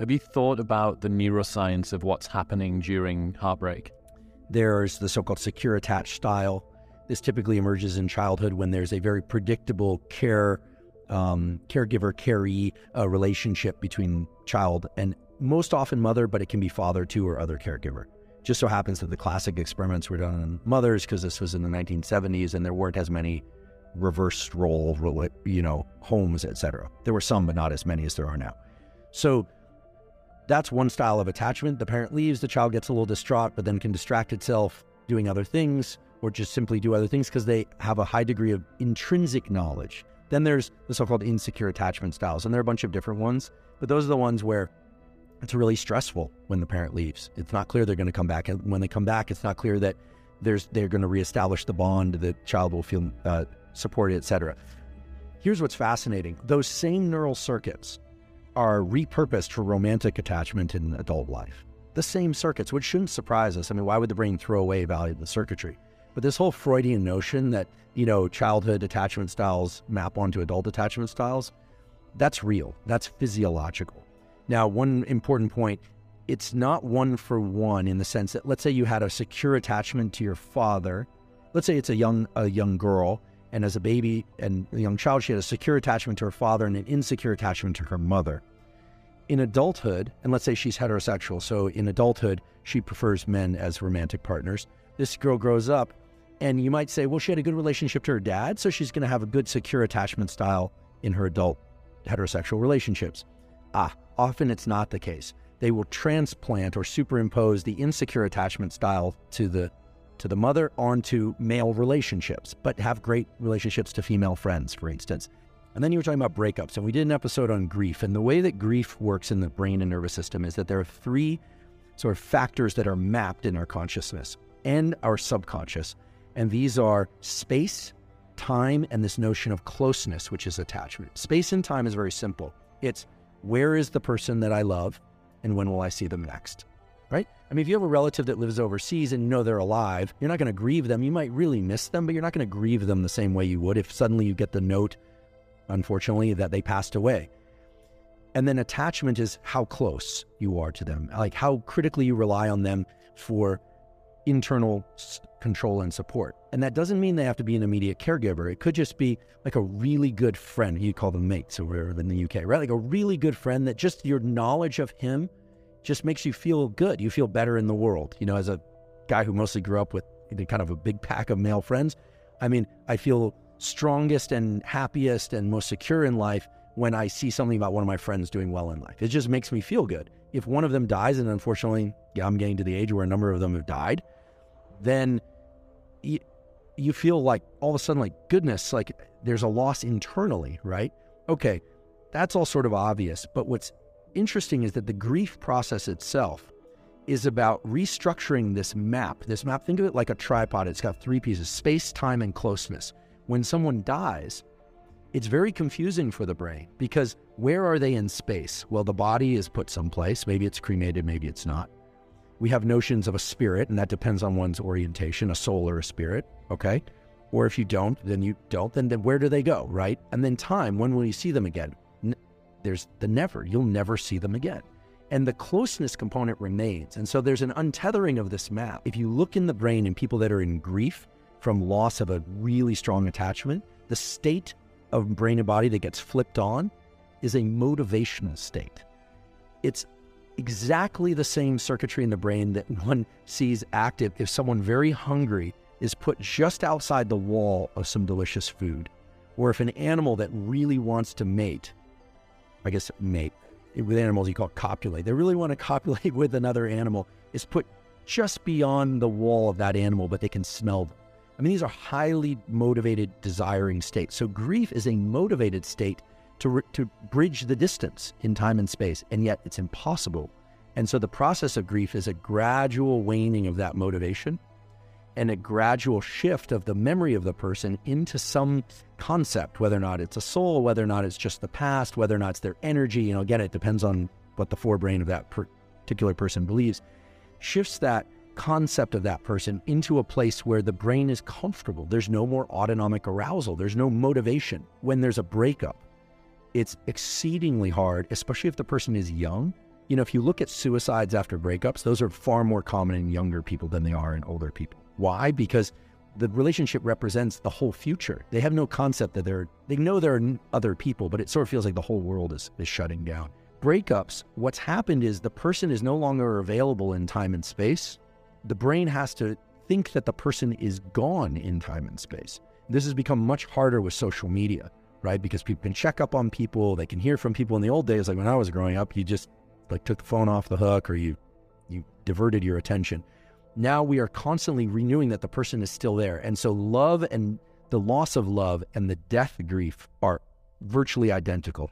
Have you thought about the neuroscience of what's happening during heartbreak? There's the so called secure attached style. This typically emerges in childhood when there's a very predictable care, um, caregiver caree uh, relationship between child and most often mother, but it can be father too or other caregiver. Just so happens that the classic experiments were done on mothers because this was in the 1970s and there weren't as many reverse role, you know, homes, etc. There were some, but not as many as there are now. So that's one style of attachment. The parent leaves, the child gets a little distraught, but then can distract itself doing other things or just simply do other things because they have a high degree of intrinsic knowledge. Then there's the so called insecure attachment styles, and there are a bunch of different ones, but those are the ones where it's really stressful when the parent leaves. It's not clear they're going to come back. And when they come back, it's not clear that there's they're going to reestablish the bond, the child will feel uh, supported, etc. Here's what's fascinating those same neural circuits are repurposed for romantic attachment in adult life. The same circuits, which shouldn't surprise us. I mean, why would the brain throw away valuable circuitry? But this whole Freudian notion that, you know, childhood attachment styles map onto adult attachment styles, that's real. That's physiological. Now, one important point it's not one for one in the sense that let's say you had a secure attachment to your father. Let's say it's a young a young girl and as a baby and a young child, she had a secure attachment to her father and an insecure attachment to her mother. In adulthood, and let's say she's heterosexual, so in adulthood, she prefers men as romantic partners. This girl grows up, and you might say, well, she had a good relationship to her dad, so she's going to have a good secure attachment style in her adult heterosexual relationships. Ah, often it's not the case. They will transplant or superimpose the insecure attachment style to the to the mother onto male relationships, but have great relationships to female friends, for instance. And then you were talking about breakups, and we did an episode on grief. And the way that grief works in the brain and nervous system is that there are three sort of factors that are mapped in our consciousness and our subconscious. And these are space, time, and this notion of closeness, which is attachment. Space and time is very simple. It's where is the person that I love, and when will I see them next? I mean, if you have a relative that lives overseas and you know they're alive, you're not going to grieve them. You might really miss them, but you're not going to grieve them the same way you would if suddenly you get the note, unfortunately, that they passed away. And then attachment is how close you are to them, like how critically you rely on them for internal control and support. And that doesn't mean they have to be an immediate caregiver. It could just be like a really good friend. You call them mates over in the UK, right? Like a really good friend that just your knowledge of him just makes you feel good. You feel better in the world. You know, as a guy who mostly grew up with kind of a big pack of male friends, I mean, I feel strongest and happiest and most secure in life when I see something about one of my friends doing well in life. It just makes me feel good. If one of them dies, and unfortunately, yeah, I'm getting to the age where a number of them have died, then you, you feel like all of a sudden, like, goodness, like there's a loss internally, right? Okay, that's all sort of obvious. But what's interesting is that the grief process itself is about restructuring this map. This map, think of it like a tripod. It's got three pieces space, time, and closeness. When someone dies, it's very confusing for the brain because where are they in space? Well, the body is put someplace. Maybe it's cremated, maybe it's not. We have notions of a spirit, and that depends on one's orientation, a soul or a spirit, okay? Or if you don't, then you don't, then, then where do they go, right? And then time, when will you see them again? There's the never. You'll never see them again. And the closeness component remains. And so there's an untethering of this map. If you look in the brain in people that are in grief from loss of a really strong attachment, the state of brain and body that gets flipped on is a motivational state. It's exactly the same circuitry in the brain that one sees active if someone very hungry is put just outside the wall of some delicious food, or if an animal that really wants to mate I guess mate. With animals, you call copulate. They really want to copulate with another animal. Is put just beyond the wall of that animal, but they can smell them. I mean, these are highly motivated, desiring states. So grief is a motivated state to, to bridge the distance in time and space, and yet it's impossible. And so the process of grief is a gradual waning of that motivation and a gradual shift of the memory of the person into some concept, whether or not it's a soul, whether or not it's just the past, whether or not it's their energy. You know, again, it depends on what the forebrain of that particular person believes, shifts that concept of that person into a place where the brain is comfortable. There's no more autonomic arousal, there's no motivation. When there's a breakup, it's exceedingly hard, especially if the person is young, you know, if you look at suicides after breakups, those are far more common in younger people than they are in older people. Why? Because the relationship represents the whole future. They have no concept that they're, they know there are other people, but it sort of feels like the whole world is, is shutting down. Breakups, what's happened is the person is no longer available in time and space. The brain has to think that the person is gone in time and space. This has become much harder with social media, right? Because people can check up on people, they can hear from people. In the old days, like when I was growing up, you just like took the phone off the hook or you you diverted your attention. Now we are constantly renewing that the person is still there. And so love and the loss of love and the death grief are virtually identical.